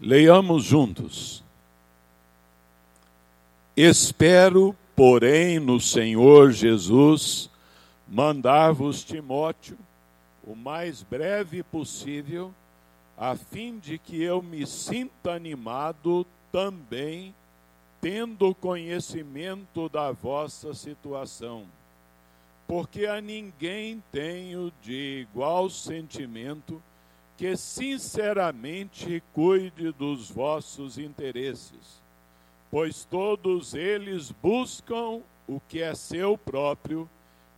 Leiamos juntos. Espero, porém, no Senhor Jesus, mandar-vos Timóteo o mais breve possível, a fim de que eu me sinta animado também, tendo conhecimento da vossa situação. Porque a ninguém tenho de igual sentimento que sinceramente cuide dos vossos interesses, pois todos eles buscam o que é seu próprio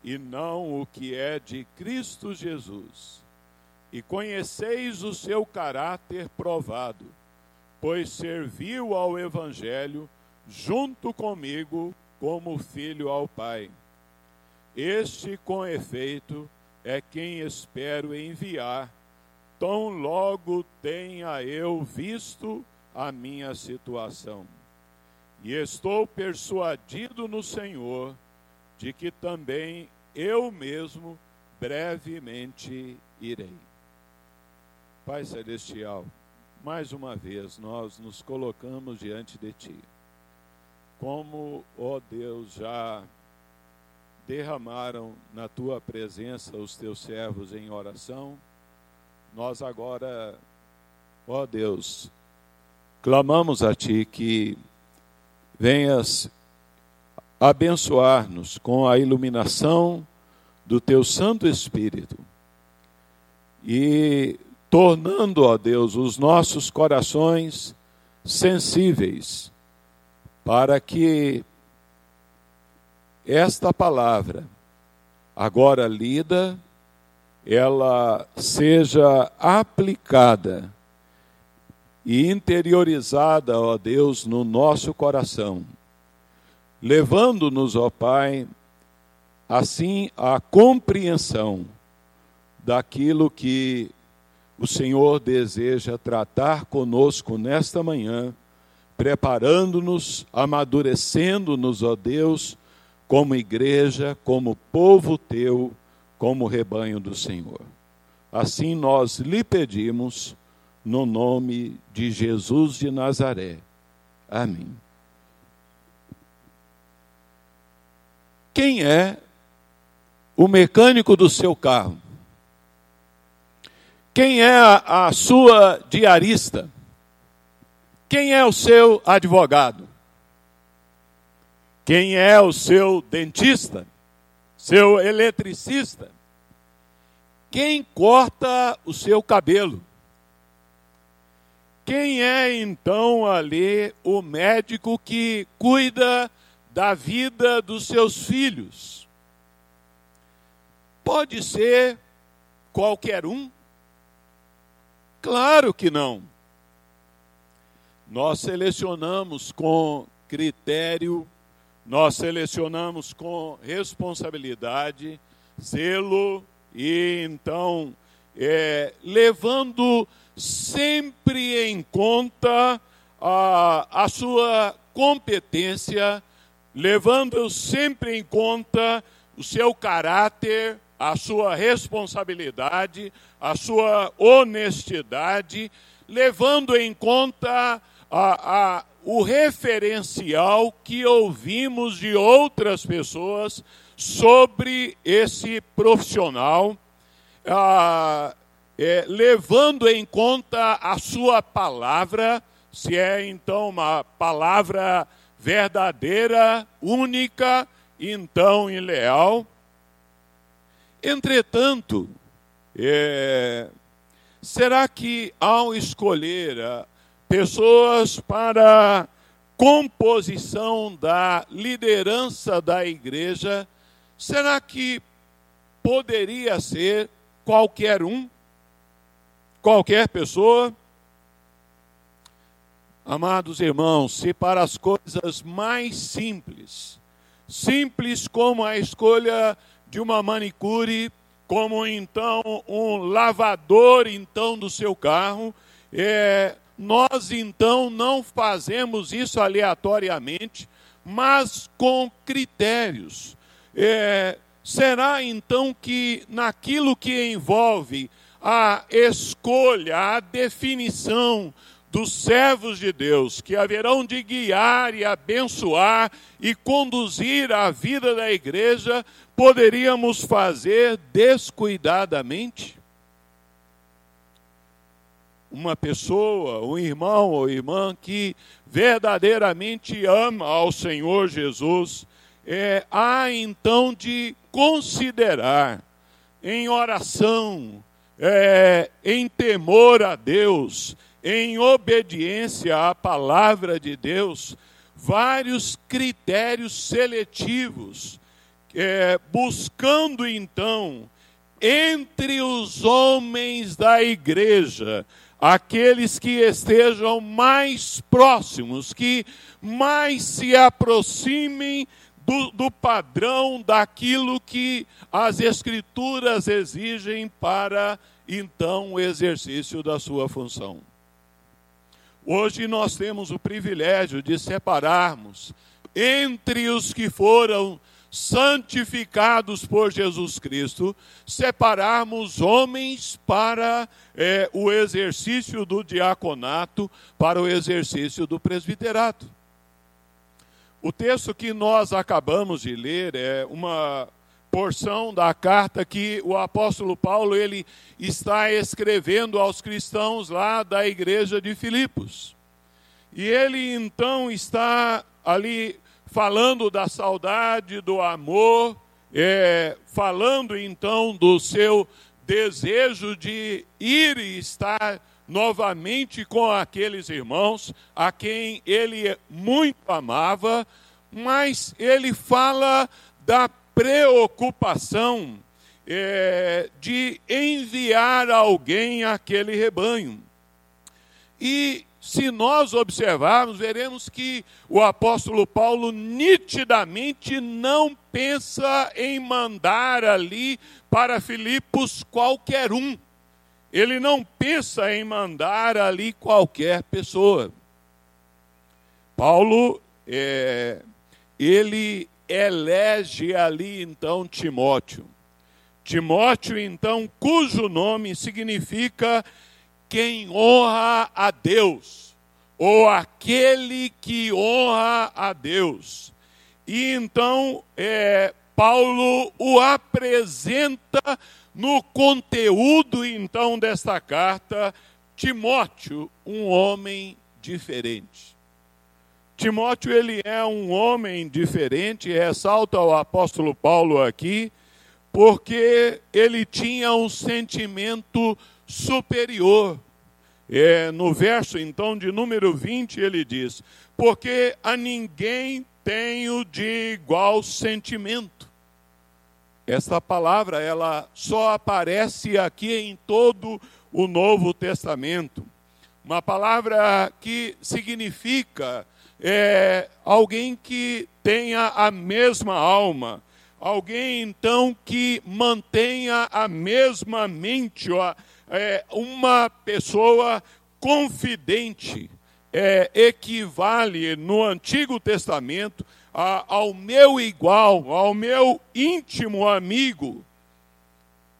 e não o que é de Cristo Jesus. E conheceis o seu caráter provado, pois serviu ao Evangelho junto comigo como filho ao Pai. Este, com efeito, é quem espero enviar, tão logo tenha eu visto a minha situação. E estou persuadido no Senhor de que também eu mesmo brevemente irei. Pai Celestial, mais uma vez nós nos colocamos diante de Ti. Como, ó Deus, já derramaram na Tua presença os Teus servos em oração, nós agora, ó Deus, clamamos a Ti que venhas abençoar-nos com a iluminação do teu Santo Espírito e tornando, ó Deus, os nossos corações sensíveis para que esta palavra, agora lida, ela seja aplicada e interiorizada, ó Deus, no nosso coração levando-nos, ó Pai, assim à compreensão daquilo que o Senhor deseja tratar conosco nesta manhã, preparando-nos, amadurecendo-nos, ó Deus, como igreja, como povo teu, como rebanho do Senhor. Assim nós lhe pedimos, no nome de Jesus de Nazaré. Amém. Quem é o mecânico do seu carro? Quem é a, a sua diarista? Quem é o seu advogado? Quem é o seu dentista? Seu eletricista? Quem corta o seu cabelo? Quem é então ali o médico que cuida da vida dos seus filhos. Pode ser qualquer um? Claro que não. Nós selecionamos com critério, nós selecionamos com responsabilidade, zelo e então é, levando sempre em conta a, a sua competência levando sempre em conta o seu caráter, a sua responsabilidade, a sua honestidade, levando em conta a, a, o referencial que ouvimos de outras pessoas sobre esse profissional, é, levando em conta a sua palavra, se é então uma palavra verdadeira, única, então ileal. Entretanto, é, será que ao escolher pessoas para composição da liderança da igreja, será que poderia ser qualquer um? Qualquer pessoa? Amados irmãos, se para as coisas mais simples, simples como a escolha de uma manicure, como então um lavador então do seu carro, é, nós então não fazemos isso aleatoriamente, mas com critérios. É, será então que naquilo que envolve a escolha, a definição dos servos de Deus que haverão de guiar e abençoar e conduzir a vida da igreja, poderíamos fazer descuidadamente? Uma pessoa, um irmão ou irmã que verdadeiramente ama ao Senhor Jesus, é, há então de considerar em oração, é, em temor a Deus, em obediência à palavra de Deus, vários critérios seletivos, é, buscando então, entre os homens da igreja, aqueles que estejam mais próximos, que mais se aproximem do, do, padrão daquilo que as Escrituras exigem para então o exercício da sua função. Hoje nós temos o privilégio de separarmos entre os que foram santificados por Jesus Cristo, separarmos homens para é, o exercício do diaconato, para o exercício do presbiterato. O texto que nós acabamos de ler é uma porção da carta que o apóstolo Paulo ele está escrevendo aos cristãos lá da igreja de Filipos. E ele então está ali falando da saudade, do amor, é, falando então do seu desejo de ir e estar novamente com aqueles irmãos a quem ele muito amava, mas ele fala da preocupação é, de enviar alguém àquele rebanho. E se nós observarmos, veremos que o apóstolo Paulo nitidamente não pensa em mandar ali para Filipos qualquer um. Ele não pensa em mandar ali qualquer pessoa. Paulo, é, ele elege ali então Timóteo. Timóteo, então, cujo nome significa quem honra a Deus, ou aquele que honra a Deus. E então, é, Paulo o apresenta no conteúdo, então, desta carta, Timóteo, um homem diferente. Timóteo ele é um homem diferente, ressalta o apóstolo Paulo aqui, porque ele tinha um sentimento superior. É, no verso então de número 20 ele diz: Porque a ninguém tenho de igual sentimento. Esta palavra ela só aparece aqui em todo o Novo Testamento. Uma palavra que significa é, alguém que tenha a mesma alma, alguém então que mantenha a mesma mente, ó, é, uma pessoa confidente. É, equivale no Antigo Testamento a, ao meu igual, ao meu íntimo amigo.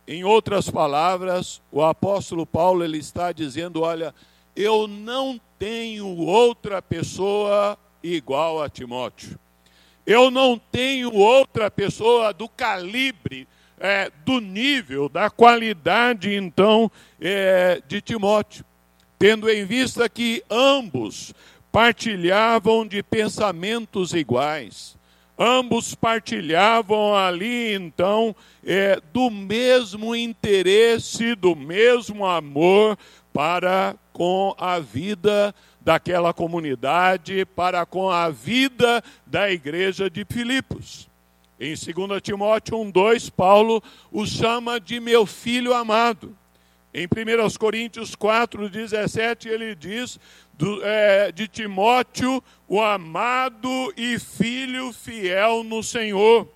Em outras palavras, o apóstolo Paulo ele está dizendo: olha, eu não tenho outra pessoa igual a Timóteo. Eu não tenho outra pessoa do calibre, é, do nível, da qualidade, então, é, de Timóteo. Tendo em vista que ambos partilhavam de pensamentos iguais, ambos partilhavam ali, então, é, do mesmo interesse, do mesmo amor para com a vida daquela comunidade, para com a vida da igreja de Filipos. Em 2 Timóteo 1,2, Paulo o chama de meu filho amado. Em 1 Coríntios 4, 17, ele diz do, é, de Timóteo, o amado e filho fiel no Senhor.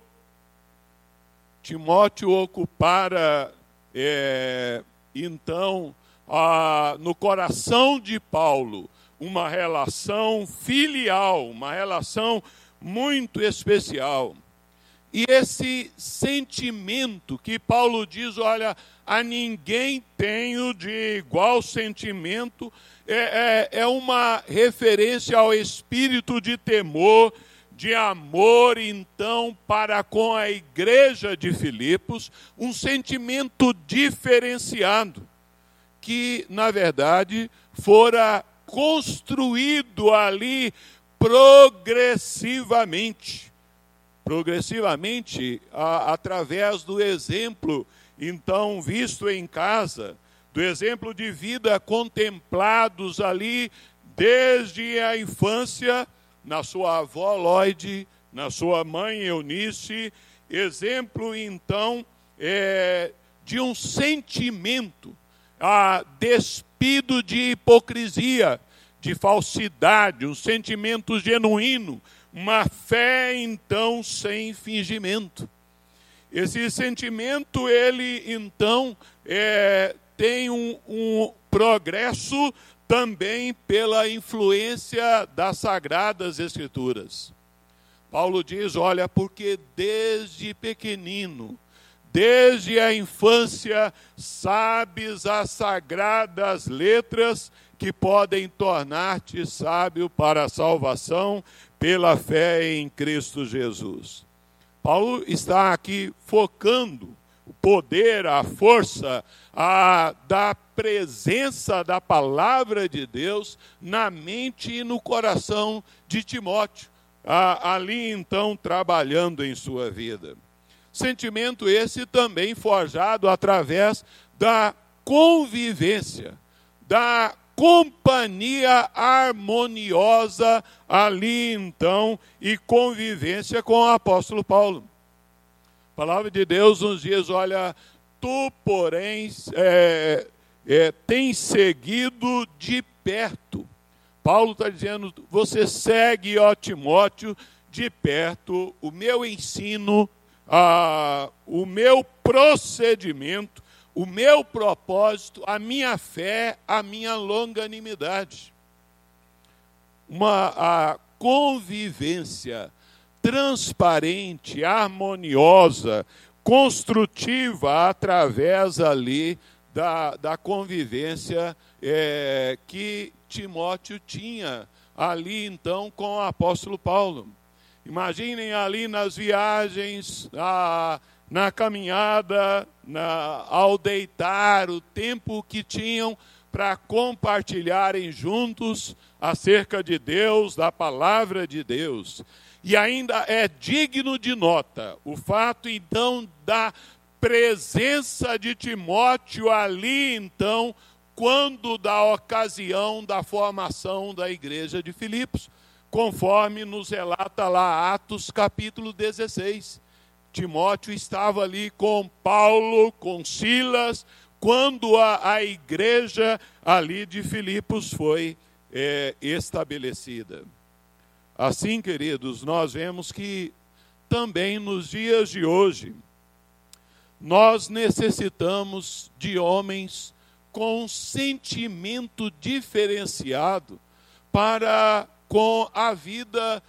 Timóteo ocupara, é, então, ah, no coração de Paulo uma relação filial, uma relação muito especial. E esse sentimento que Paulo diz, olha, a ninguém tenho de igual sentimento, é, é, é uma referência ao espírito de temor, de amor, então, para com a igreja de Filipos, um sentimento diferenciado, que, na verdade, fora construído ali progressivamente. Progressivamente, a, através do exemplo, então, visto em casa, do exemplo de vida contemplados ali desde a infância na sua avó Lloyd, na sua mãe Eunice, exemplo então é, de um sentimento a despido de hipocrisia, de falsidade, um sentimento genuíno, uma fé então sem fingimento. Esse sentimento ele então é, tem um, um progresso também pela influência das sagradas escrituras. Paulo diz: olha, porque desde pequenino, desde a infância, sabes as sagradas letras que podem tornar-te sábio para a salvação pela fé em Cristo Jesus. Paulo está aqui focando o poder, a força a, da presença da palavra de Deus na mente e no coração de Timóteo, a, ali então trabalhando em sua vida. Sentimento esse também forjado através da convivência, da companhia harmoniosa ali então e convivência com o apóstolo Paulo. A palavra de Deus nos diz: olha, tu, porém, é, é, tem seguido de perto. Paulo está dizendo: você segue, ó Timóteo, de perto o meu ensino, a, o meu procedimento, o meu propósito, a minha fé, a minha longanimidade. Uma a convivência transparente, harmoniosa, construtiva através ali da, da convivência é, que Timóteo tinha ali então com o apóstolo Paulo. Imaginem ali nas viagens, a, na caminhada, na, ao deitar, o tempo que tinham para compartilharem juntos acerca de Deus, da palavra de Deus. E ainda é digno de nota o fato, então, da presença de Timóteo ali, então, quando da ocasião da formação da igreja de Filipos, conforme nos relata lá Atos capítulo 16. Timóteo estava ali com Paulo, com Silas, quando a, a igreja ali de Filipos foi é, estabelecida. Assim, queridos, nós vemos que também nos dias de hoje, nós necessitamos de homens com um sentimento diferenciado para com a vida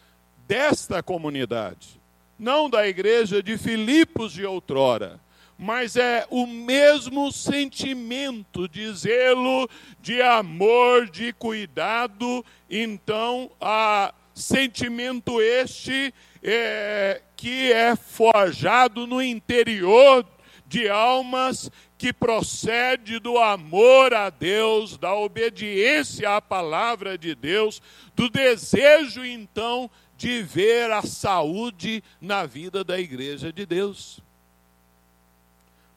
desta comunidade. Não da igreja de Filipos de outrora, mas é o mesmo sentimento de zelo, de amor, de cuidado. Então, a sentimento este é, que é forjado no interior de almas que procede do amor a Deus, da obediência à palavra de Deus, do desejo então de ver a saúde na vida da igreja de Deus.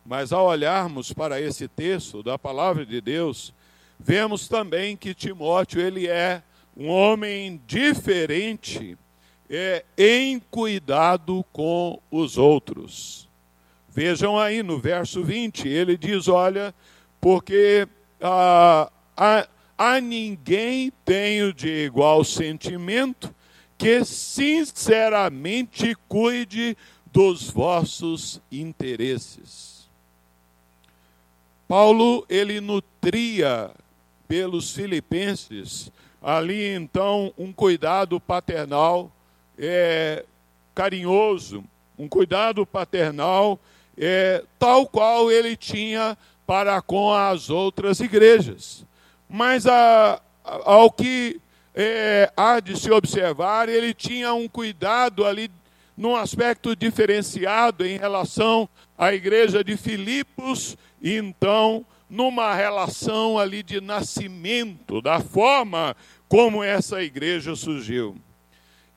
Mas ao olharmos para esse texto da palavra de Deus, vemos também que Timóteo ele é um homem diferente é, em cuidado com os outros. Vejam aí no verso 20, ele diz: Olha, porque a, a, a ninguém tenho de igual sentimento que sinceramente cuide dos vossos interesses. Paulo, ele nutria pelos filipenses ali então um cuidado paternal é, carinhoso, um cuidado paternal é, tal qual ele tinha para com as outras igrejas. Mas a, ao que é, há de se observar, ele tinha um cuidado ali num aspecto diferenciado em relação à igreja de Filipos, e então numa relação ali de nascimento, da forma como essa igreja surgiu.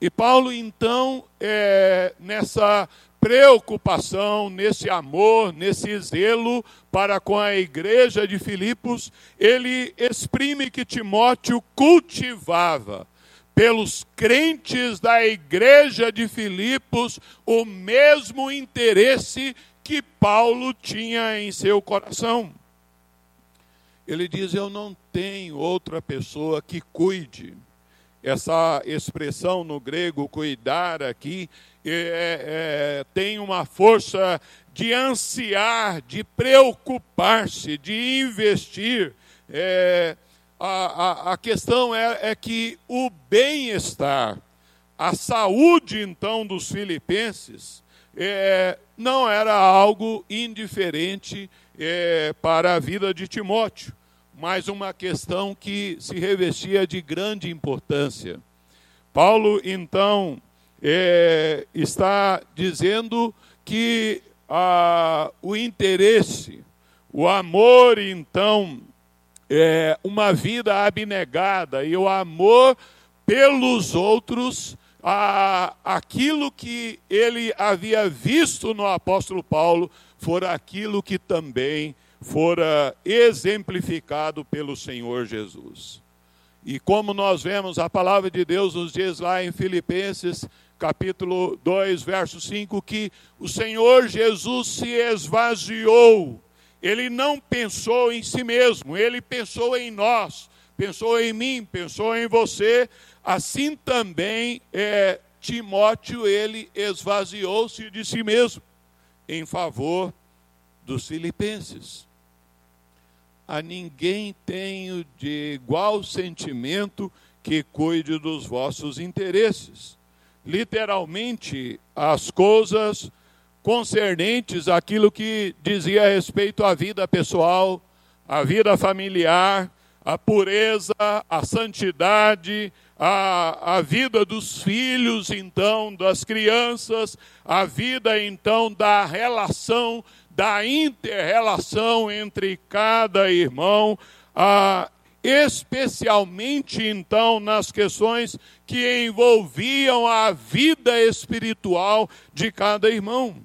E Paulo, então, é, nessa preocupação, nesse amor, nesse zelo para com a igreja de Filipos, ele exprime que Timóteo cultivava pelos crentes da igreja de Filipos o mesmo interesse que Paulo tinha em seu coração. Ele diz: Eu não tenho outra pessoa que cuide. Essa expressão no grego, cuidar, aqui, é, é, tem uma força de ansiar, de preocupar-se, de investir. É, a, a, a, questão é, é que o bem-estar, a saúde, então, dos filipenses, é, não era algo indiferente é, para a vida de Timóteo, mas uma questão que se revestia de grande importância. Paulo, então, é, está dizendo que ah, o interesse, o amor, então, é uma vida abnegada e o amor pelos outros, a, aquilo que ele havia visto no apóstolo Paulo, fora aquilo que também fora exemplificado pelo Senhor Jesus. E como nós vemos, a palavra de Deus nos diz lá em Filipenses capítulo 2, verso 5, que o Senhor Jesus se esvaziou. Ele não pensou em si mesmo, ele pensou em nós, pensou em mim, pensou em você. Assim também é, Timóteo, ele esvaziou-se de si mesmo em favor dos filipenses. A ninguém tenho de igual sentimento que cuide dos vossos interesses literalmente as coisas concernentes àquilo que dizia a respeito à vida pessoal, à vida familiar, à pureza, à santidade, à, à vida dos filhos, então, das crianças, a vida, então, da relação, da inter-relação entre cada irmão, a, especialmente então nas questões que envolviam a vida espiritual de cada irmão.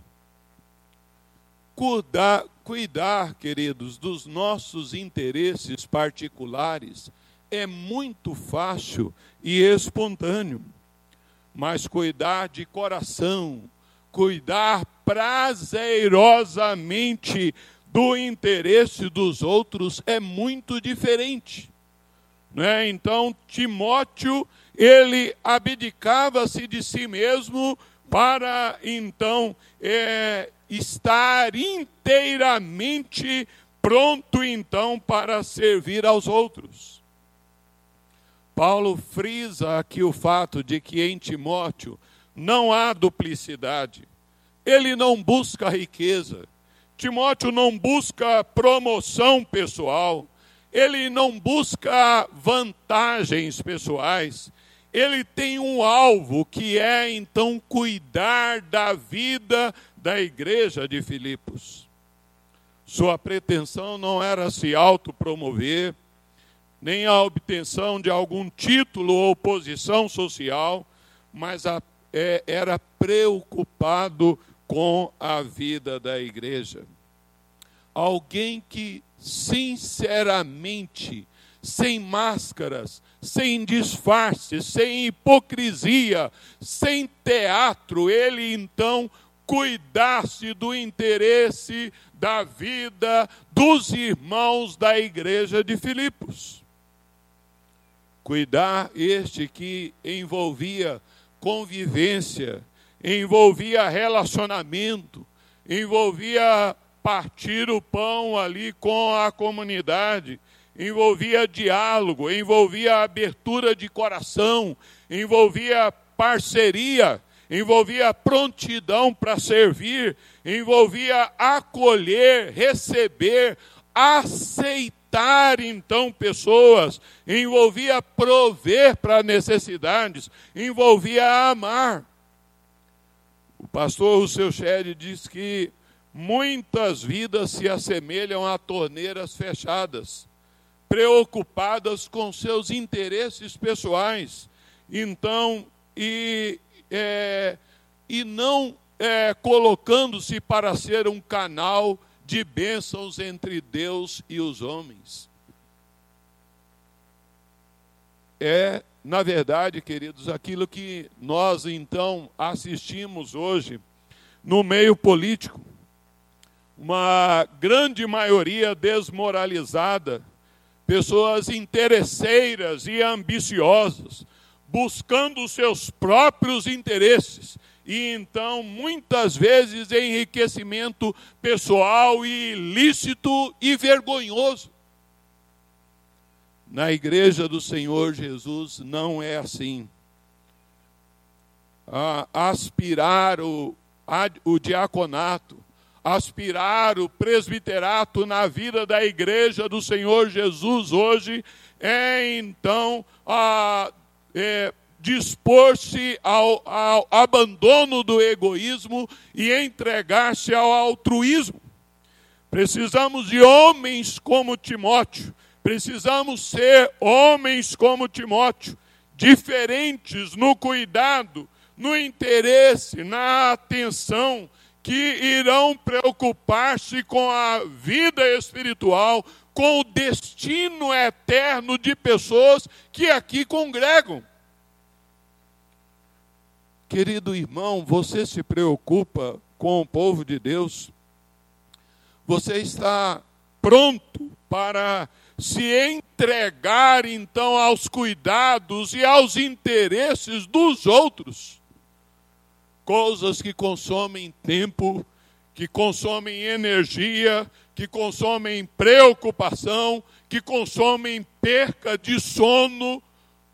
Cuidar, cuidar, queridos, dos nossos interesses particulares é muito fácil e espontâneo, mas cuidar de coração, cuidar prazerosamente do interesse dos outros é muito diferente. Né? Então, Timóteo, ele abdicava-se de si mesmo para, então, é, estar inteiramente pronto, então, para servir aos outros. Paulo frisa aqui o fato de que em Timóteo não há duplicidade. Ele não busca riqueza. Timóteo não busca promoção pessoal ele não busca vantagens pessoais, ele tem um alvo que é então cuidar da vida da igreja de Filipos. Sua pretensão não era se autopromover, nem a obtenção de algum título ou posição social, mas a, é, era preocupado com a vida da igreja. Alguém que sinceramente, sem máscaras, sem disfarce, sem hipocrisia, sem teatro, ele então cuidasse do interesse da vida dos irmãos da igreja de Filipos. Cuidar este que envolvia convivência, envolvia relacionamento, envolvia partir o pão ali com a comunidade, envolvia diálogo, envolvia abertura de coração, envolvia parceria, envolvia prontidão para servir, envolvia acolher, receber, aceitar então pessoas, envolvia prover para necessidades, envolvia amar. O pastor Rousseau Shedd diz que muitas vidas se assemelham a torneiras fechadas, preocupadas com seus interesses pessoais, então, e, é, e não é, colocando-se para ser um canal de bênçãos entre Deus e os homens. É, na verdade, queridos, aquilo que nós então assistimos hoje no meio político. Uma grande maioria desmoralizada, pessoas interesseiras e ambiciosas, buscando seus próprios interesses e então muitas vezes enriquecimento pessoal e ilícito e vergonhoso. Na igreja do Senhor Jesus não é assim. Aspirar o, o diaconato, aspirar o presbiterato na vida da igreja do Senhor Jesus hoje é então a, é, dispor-se ao, ao abandono do egoísmo e entregar-se ao altruísmo. Precisamos de homens como Timóteo, precisamos ser homens como Timóteo, diferentes no cuidado, no interesse, na atenção, que irão preocupar-se com a vida espiritual, com o destino eterno de pessoas que aqui congregam. Querido irmão, você se preocupa com o povo de Deus? Você está pronto para se entregar então aos cuidados e aos interesses dos outros? Coisas que consomem tempo, que consomem energia, que consomem preocupação, que consomem perca de sono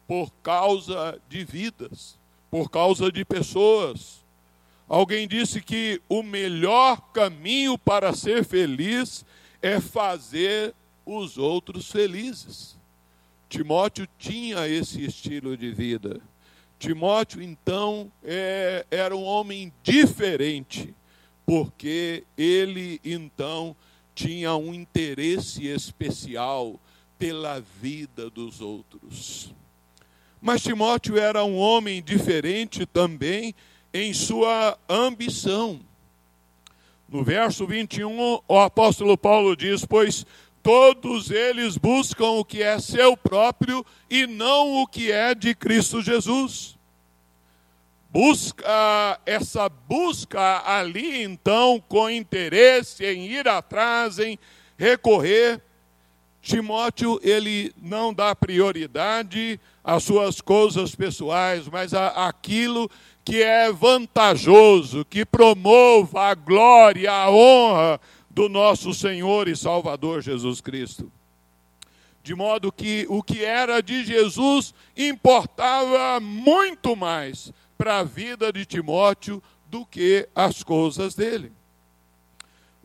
por causa de vidas por causa de pessoas. Alguém disse que o melhor caminho para ser feliz é fazer os outros felizes. Timóteo tinha esse estilo de vida. Timóteo, então, é, era um homem diferente, porque ele, então, tinha um interesse especial pela vida dos outros. Mas Timóteo era um homem diferente também em sua ambição. No verso 21, o apóstolo Paulo diz: Pois todos eles buscam o que é seu próprio e não o que é de Cristo Jesus. Busca essa busca ali então com interesse em ir atrás, em recorrer. Timóteo ele não dá prioridade as suas coisas pessoais, mas a, aquilo que é vantajoso, que promova a glória, a honra do nosso Senhor e Salvador Jesus Cristo. De modo que o que era de Jesus importava muito mais para a vida de Timóteo do que as coisas dele.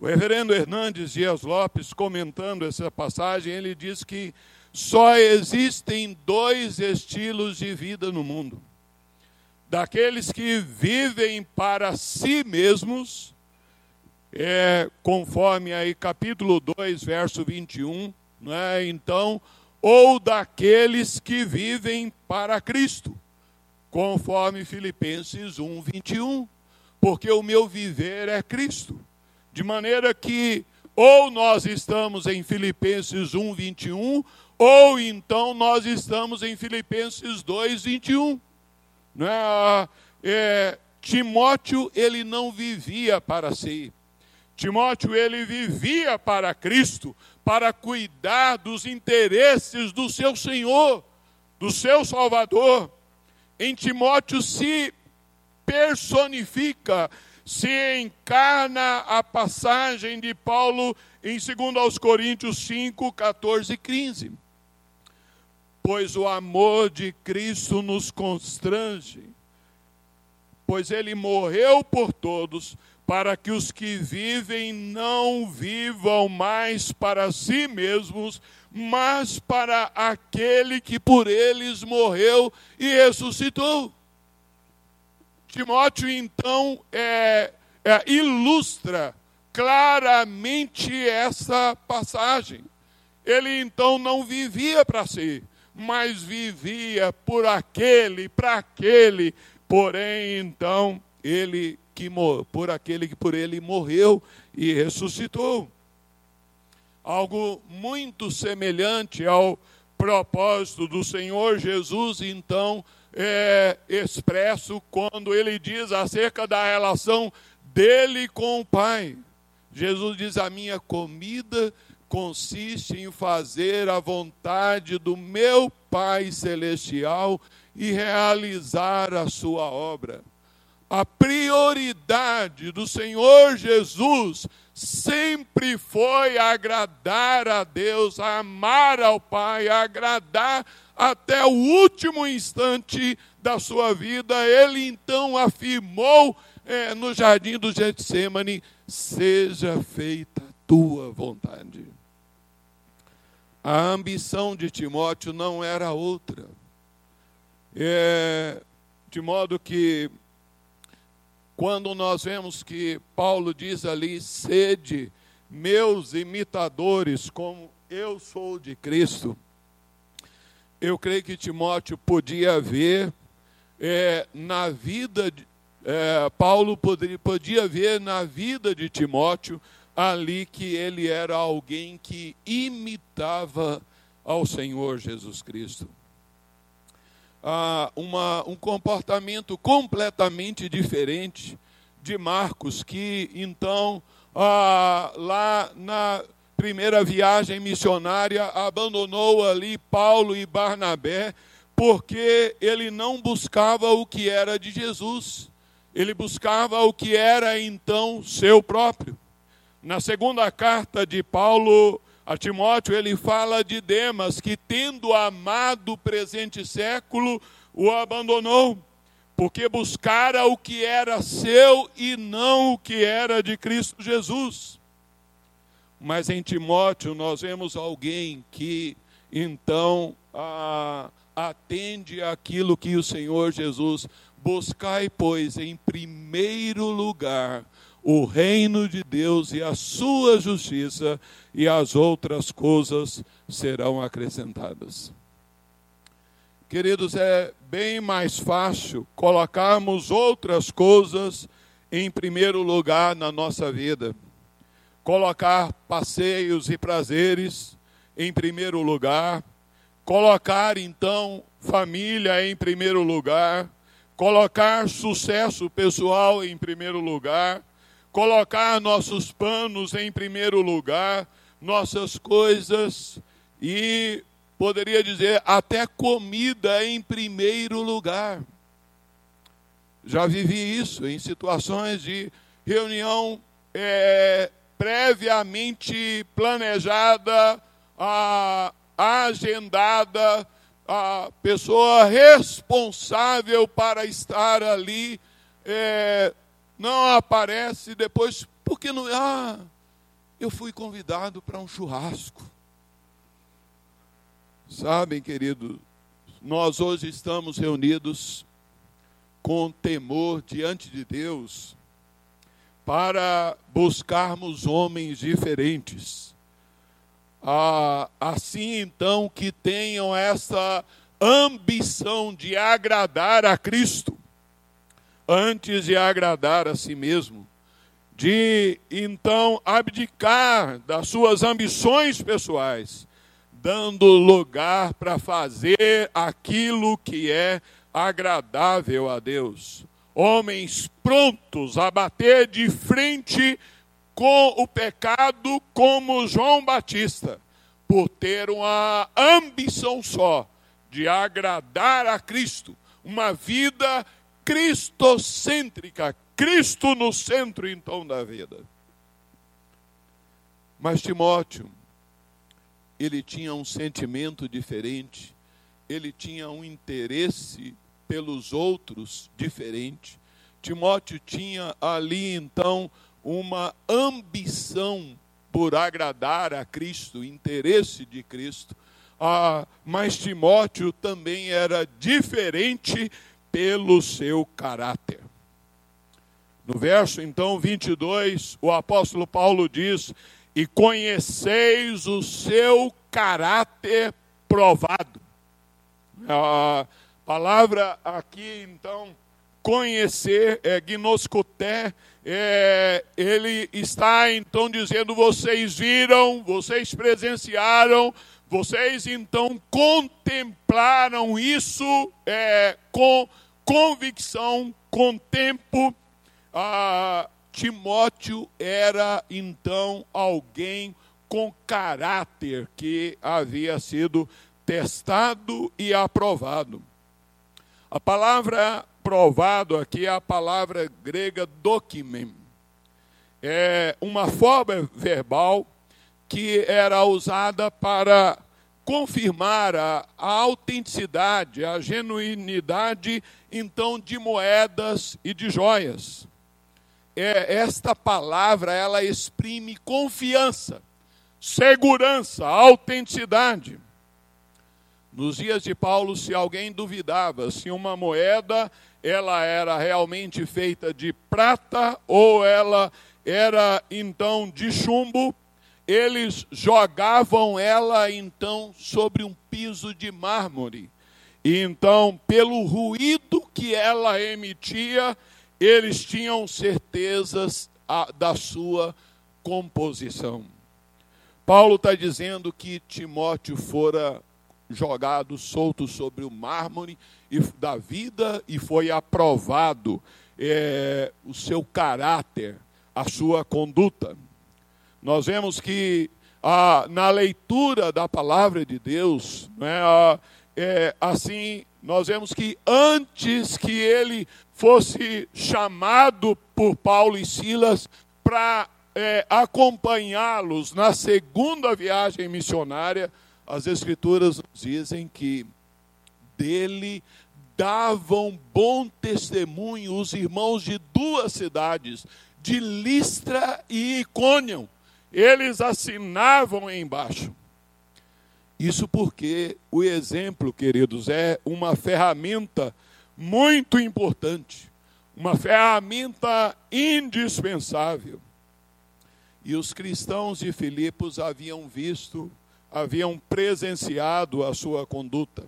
O reverendo Hernandes Dias Lopes, comentando essa passagem, ele diz que só existem dois estilos de vida no mundo: daqueles que vivem para si mesmos, é, conforme aí capítulo 2, verso 21, né? então, ou daqueles que vivem para Cristo, conforme Filipenses 1, 21, porque o meu viver é Cristo. De maneira que ou nós estamos em Filipenses 1, 21, ou então nós estamos em Filipenses 2, 21. Né? É, Timóteo, ele não vivia para si. Timóteo, ele vivia para Cristo, para cuidar dos interesses do seu Senhor, do seu Salvador. Em Timóteo se personifica, se encarna a passagem de Paulo em 2 Coríntios 5, 14 e 15 pois o amor de Cristo nos constrange, pois ele morreu por todos, para que os que vivem não vivam mais para si mesmos, mas para aquele que por eles morreu e ressuscitou. Timóteo, então, é, é, ilustra claramente essa passagem. Ele, então, não vivia para si, mas vivia por aquele, para aquele, porém, então, ele que por aquele que por ele morreu e ressuscitou. Algo muito semelhante ao propósito do Senhor Jesus, então, é expresso quando ele diz acerca da relação dele com o Pai. Jesus diz: A minha comida consiste em fazer a vontade do meu Pai Celestial e realizar a sua obra. A prioridade do Senhor Jesus sempre foi agradar a Deus, amar ao Pai, agradar até o último instante da sua vida. Ele então afirmou é, no jardim do Getsemane: seja feita a tua vontade. A ambição de Timóteo não era outra. É, de modo que quando nós vemos que Paulo diz ali, sede meus imitadores, como eu sou de Cristo, eu creio que Timóteo podia ver é, na vida, de, é, Paulo poderia, podia ver na vida de Timóteo ali que ele era alguém que imitava ao Senhor Jesus Cristo ah, uma, um comportamento completamente diferente de Marcos, que então, ah, lá na primeira viagem missionária, abandonou ali Paulo e Barnabé, porque ele não buscava o que era de Jesus, ele buscava o que era então seu próprio. Na segunda carta de Paulo a Timóteo ele fala de Demas, que tendo amado o presente século, o abandonou, porque buscara o que era seu e não o que era de Cristo Jesus. Mas em Timóteo nós vemos alguém que então a, atende aquilo que o Senhor Jesus buscai, pois, em primeiro lugar o reino de Deus e a sua justiça, e as outras coisas serão acrescentadas. Queridos, é bem mais fácil colocarmos outras coisas em primeiro lugar na nossa vida. Colocar passeios e prazeres em primeiro lugar, colocar então família em primeiro lugar, colocar sucesso pessoal em primeiro lugar, colocar nossos panos em primeiro lugar, nossas coisas e poderia dizer até comida em primeiro lugar. Já vivi isso em situações de reunião é, previamente planejada, a, agendada, a pessoa responsável para estar ali é, não aparece depois, porque não. Ah, eu fui convidado para um churrasco. Sabem, querido, nós hoje estamos reunidos com temor diante de Deus para buscarmos homens diferentes. Ah, assim, então, que tenham essa ambição de agradar a Cristo antes de agradar a si mesmo, de então abdicar das suas ambições pessoais, dando lugar para fazer aquilo que é agradável a Deus. Homens prontos a bater de frente com o pecado, como João Batista, por ter uma ambição só de agradar a Cristo, uma vida cristocêntrica, Cristo no centro então da vida. Mas Timóteo, ele tinha um sentimento diferente, ele tinha um interesse pelos outros diferente. Timóteo tinha ali então uma ambição por agradar a Cristo, interesse de Cristo. Ah, mas Timóteo também era diferente pelo seu caráter. No verso então 22, o apóstolo Paulo diz: E conheceis o seu caráter provado. A palavra aqui então conhecer, é gnoscoté, é, ele está então dizendo: vocês viram, vocês presenciaram, vocês então contemplaram isso é, com convicção, com tempo. Timóteo era então alguém com caráter que havia sido testado e aprovado. A palavra provado aqui é a palavra grega dokimen. É uma forma verbal que era usada para confirmar a, a, autenticidade, a genuinidade, então, de moedas e de joias. É, esta palavra, ela exprime confiança, segurança, autenticidade. Nos dias de Paulo, se alguém duvidava se uma moeda ela era realmente feita de prata ou ela era então de chumbo, eles jogavam ela então sobre um piso de mármore. E então, pelo ruído que ela emitia, eles tinham certezas da sua composição. Paulo está dizendo que Timóteo fora jogado solto sobre o mármore da vida e foi aprovado é, o seu caráter, a sua conduta. Nós vemos que ah, na leitura da palavra de Deus, né, ah, é, assim, nós vemos que antes que ele fosse chamado por Paulo e Silas para é, acompanhá-los na segunda viagem missionária, as Escrituras dizem que dele davam bom testemunho os irmãos de duas cidades, de Listra e Icônio. Eles assinavam embaixo. Isso porque o exemplo, queridos, é uma ferramenta muito importante, uma ferramenta indispensável. E os cristãos de Filipos haviam visto haviam presenciado a sua conduta.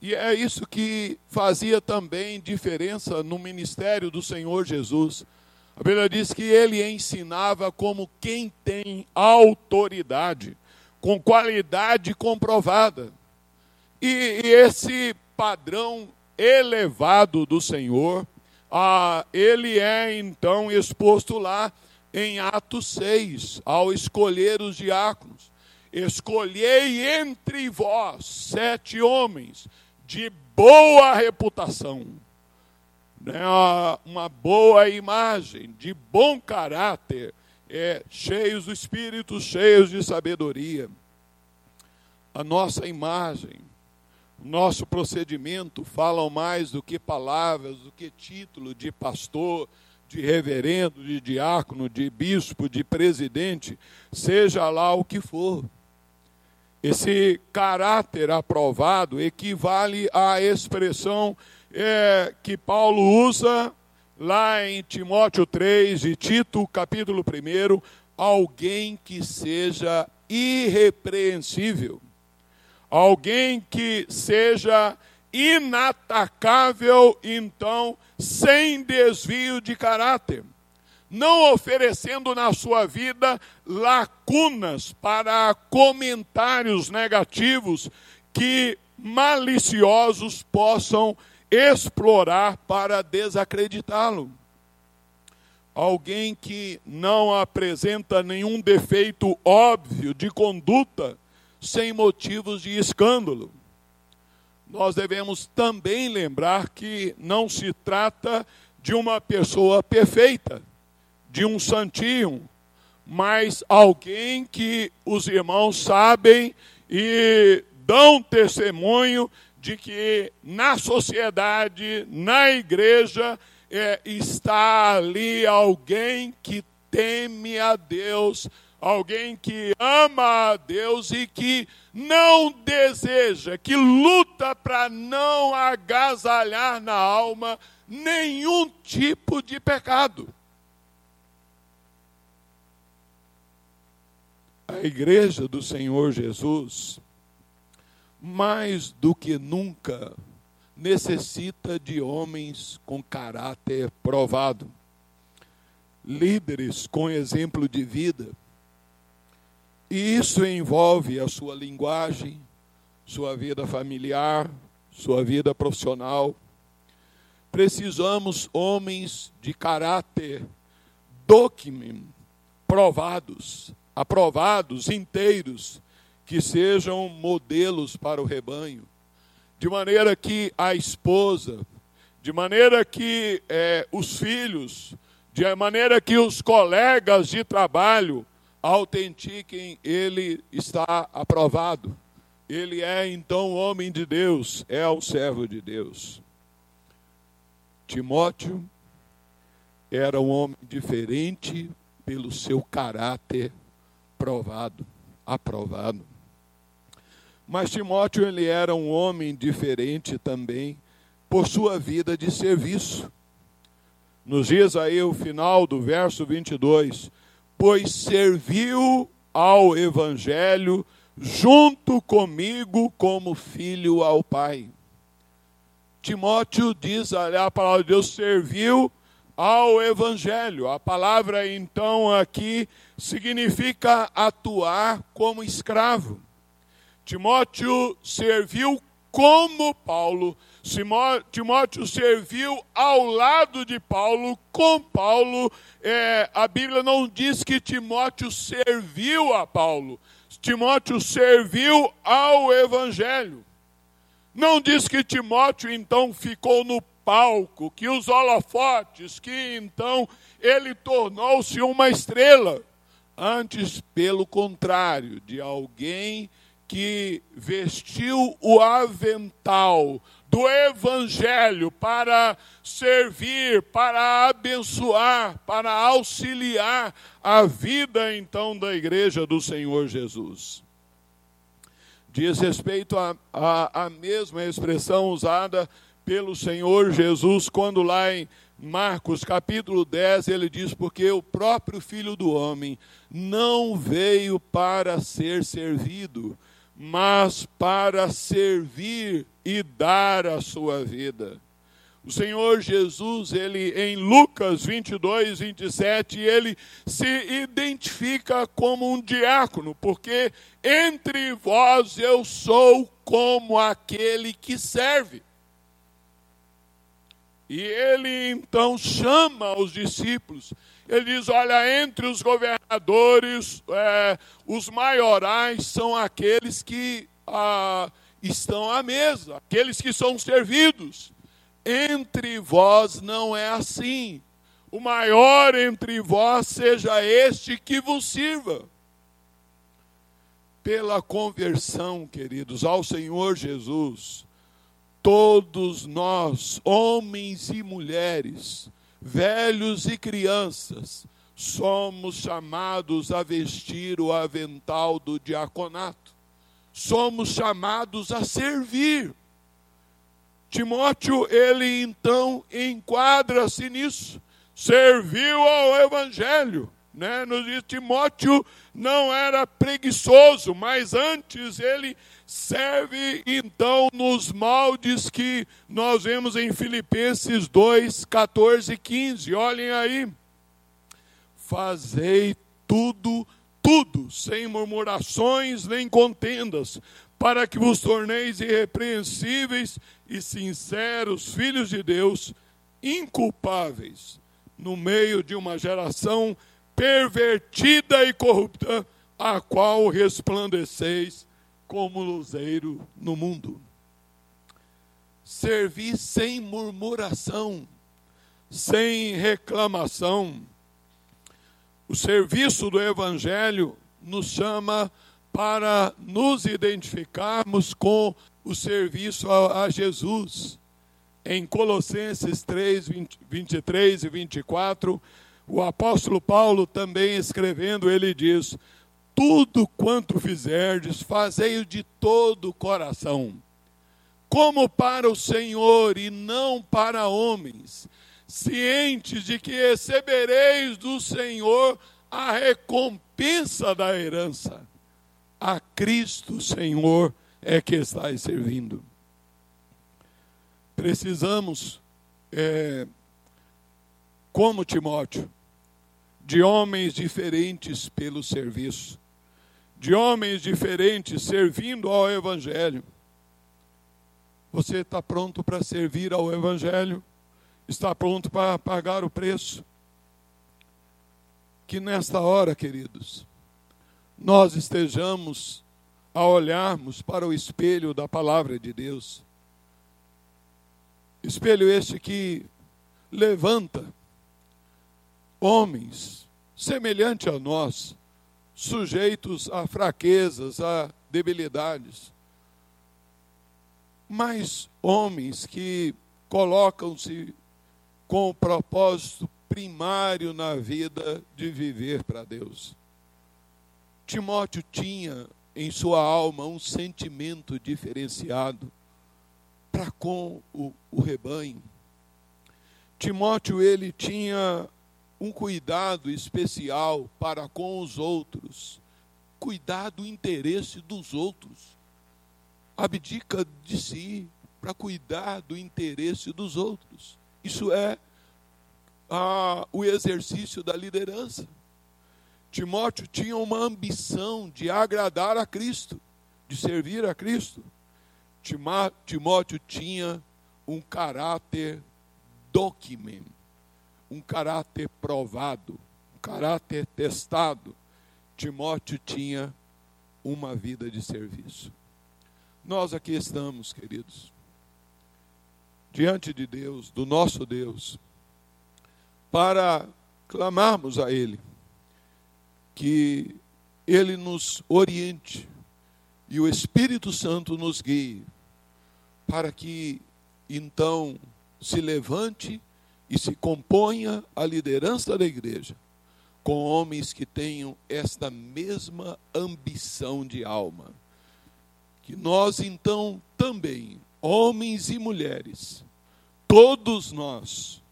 E é isso que fazia também diferença no ministério do Senhor Jesus. A Bíblia diz que ele ensinava como quem tem autoridade, com qualidade comprovada. E, e esse padrão elevado do Senhor, ah, ele é então exposto lá em Atos 6, ao escolher os diáconos. Escolhei entre vós sete homens de boa reputação, né, uma boa imagem, de bom caráter, é, cheios do Espírito, cheios de sabedoria. A nossa imagem, nosso procedimento falam mais do que palavras, do que título de pastor, de reverendo, de diácono, de bispo, de presidente, seja lá o que for. Esse caráter aprovado equivale à expressão é, que Paulo usa lá em Timóteo 3 e Tito, capítulo 1, alguém que seja irrepreensível, alguém que seja inatacável, então, sem desvio de caráter. Não oferecendo na sua vida lacunas para comentários negativos que maliciosos possam explorar para desacreditá-lo. Alguém que não apresenta nenhum defeito óbvio de conduta sem motivos de escândalo. Nós devemos também lembrar que não se trata de uma pessoa perfeita de um santinho, mas alguém que os irmãos sabem e dão testemunho de que na sociedade, na igreja, é, está ali alguém que teme a Deus, alguém que ama a Deus e que não deseja, que luta para não agasalhar na alma nenhum tipo de pecado. A igreja do Senhor Jesus, mais do que nunca, necessita de homens com caráter provado, líderes com exemplo de vida. E isso envolve a sua linguagem, sua vida familiar, sua vida profissional. Precisamos homens de caráter docmen, provados, aprovados, inteiros, que sejam modelos para o rebanho, de maneira que a esposa, de maneira que é, os filhos, de maneira que os colegas de trabalho autentiquem, ele está aprovado. Ele é então homem de Deus, é o servo de Deus. Timóteo era um homem diferente pelo seu caráter provado, aprovado. Mas Timóteo ele era um homem diferente também por sua vida de serviço. Nos dias aí o final do verso 22, pois serviu ao evangelho junto comigo como filho ao Pai. Timóteo diz a palavra de Deus serviu ao evangelho. A palavra então aqui significa atuar como escravo. Timóteo serviu como Paulo. Timóteo serviu ao lado de Paulo, com Paulo. É, a Bíblia não diz que Timóteo serviu a Paulo. Timóteo serviu ao Evangelho. Não diz que Timóteo então ficou no palco, que os holofotes, que então ele tornou-se uma estrela. Antes, pelo contrário, de alguém que vestiu o avental do Evangelho para servir, para abençoar, para auxiliar a vida então da igreja do Senhor Jesus. Diz respeito à mesma expressão usada pelo Senhor Jesus quando lá em Marcos capítulo 10, ele diz: Porque o próprio Filho do Homem não veio para ser servido, mas para servir e dar a sua vida. O Senhor Jesus, ele em Lucas 22, 27, ele se identifica como um diácono, porque entre vós eu sou como aquele que serve. E ele então chama os discípulos. Ele diz: Olha, entre os governadores, é, os maiorais são aqueles que ah, estão à mesa, aqueles que são servidos. Entre vós não é assim. O maior entre vós seja este que vos sirva. Pela conversão, queridos, ao Senhor Jesus todos nós, homens e mulheres, velhos e crianças, somos chamados a vestir o avental do diaconato. Somos chamados a servir. Timóteo, ele então enquadra-se nisso. Serviu ao evangelho, né? Diz Timóteo não era preguiçoso, mas antes ele serve então nos moldes que nós vemos em Filipenses 2, 14 e 15. Olhem aí. Fazei tudo, tudo, sem murmurações nem contendas, para que vos torneis irrepreensíveis e sinceros filhos de Deus, inculpáveis, no meio de uma geração pervertida e corrupta, a qual resplandeceis como luzeiro no mundo. Servir sem murmuração, sem reclamação. O serviço do Evangelho nos chama para nos identificarmos com o serviço a, a Jesus. em Colossenses 3, 20, 23 e 24, o apóstolo Paulo também escrevendo, ele diz: Tudo quanto fizerdes, fazei-o de todo o coração, como para o Senhor e não para homens, cientes de que recebereis do Senhor a recompensa da herança. A Cristo Senhor é que estáis servindo. Precisamos, é, como Timóteo, de homens diferentes pelo serviço, de homens diferentes servindo ao Evangelho. Você está pronto para servir ao Evangelho? Está pronto para pagar o preço? Que nesta hora, queridos, nós estejamos a olharmos para o espelho da palavra de Deus. Espelho este que levanta homens semelhante a nós, sujeitos a fraquezas, a debilidades, mas homens que colocam-se com o propósito primário na vida de viver para Deus. Timóteo tinha em sua alma um sentimento diferenciado para com o, o rebanho. Timóteo ele tinha um cuidado especial para com os outros, cuidar do interesse dos outros. Abdica de si para cuidar do interesse dos outros. Isso é ah, o exercício da liderança. Timóteo tinha uma ambição de agradar a Cristo, de servir a Cristo. Timóteo tinha um caráter document, um caráter provado, um caráter testado. Timóteo tinha uma vida de serviço. Nós aqui estamos, queridos, diante de Deus, do nosso Deus, para clamarmos a Ele que Ele nos oriente e o Espírito Santo nos guie, para que então se levante e se componha a liderança da igreja com homens que tenham esta mesma ambição de alma. Que nós então também, homens e mulheres, todos nós,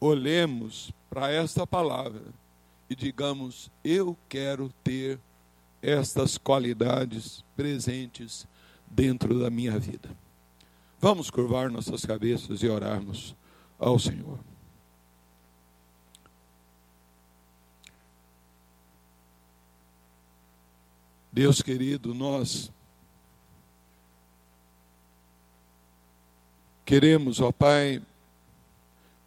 olhemos para esta palavra e digamos: eu quero ter estas qualidades presentes dentro da minha vida. Vamos curvar nossas cabeças e orarmos ao Senhor. Deus querido, nós queremos, ó Pai,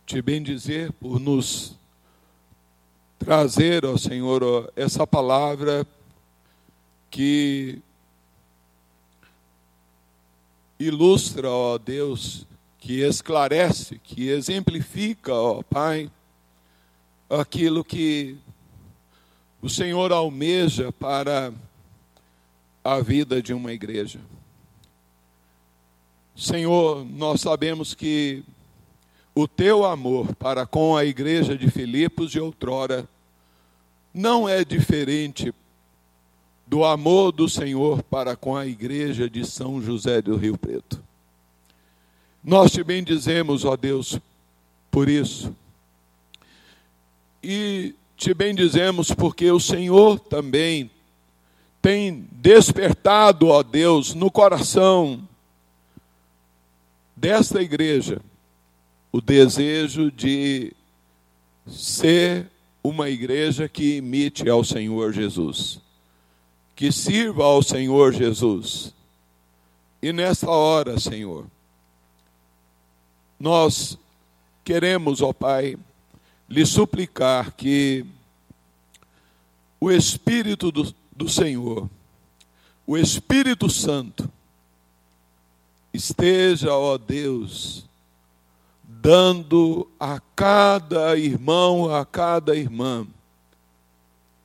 te bendizer por nos trazer ao Senhor essa palavra que ilustra, ó Deus, que esclarece, que exemplifica, ó Pai, aquilo que o Senhor almeja para a vida de uma igreja. Senhor, nós sabemos que o teu amor para com a igreja de Filipos de outrora não é diferente do amor do Senhor para com a igreja de São José do Rio Preto. Nós te bendizemos, ó Deus, por isso. E te bendizemos porque o Senhor também tem despertado, ó Deus, no coração desta igreja o desejo de ser uma igreja que imite ao Senhor Jesus, que sirva ao Senhor Jesus. E nesta hora, Senhor, nós queremos, ó Pai, lhe suplicar que o Espírito do, do Senhor, o Espírito Santo, esteja, ó Deus, dando a cada irmão, a cada irmã,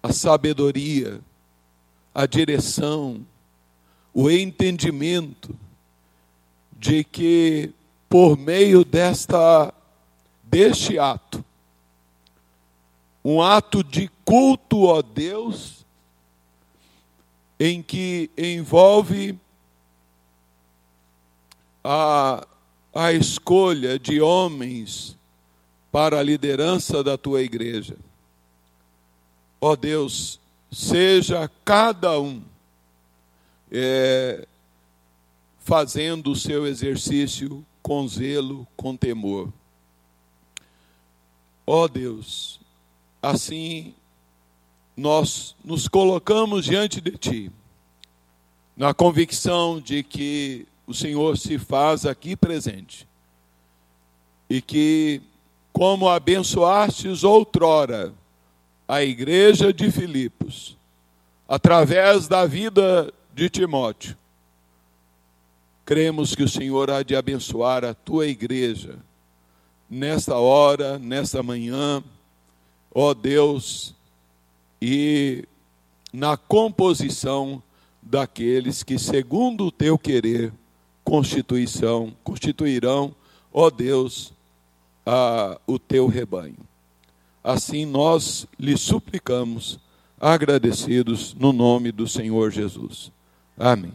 a sabedoria, a direção, o entendimento de que por meio desta deste ato, um ato de culto a Deus, em que envolve a, a escolha de homens para a liderança da tua igreja. Ó oh Deus, seja cada um é, fazendo o seu exercício com zelo, com temor. Ó oh Deus, assim nós nos colocamos diante de Ti, na convicção de que o Senhor se faz aqui presente e que, como abençoastes outrora a igreja de Filipos, através da vida de Timóteo, cremos que o Senhor há de abençoar a tua igreja nesta hora, nesta manhã, ó Deus, e na composição daqueles que, segundo o teu querer, constituição, constituirão, ó Deus, a, o teu rebanho. Assim nós lhe suplicamos, agradecidos no nome do Senhor Jesus. Amém.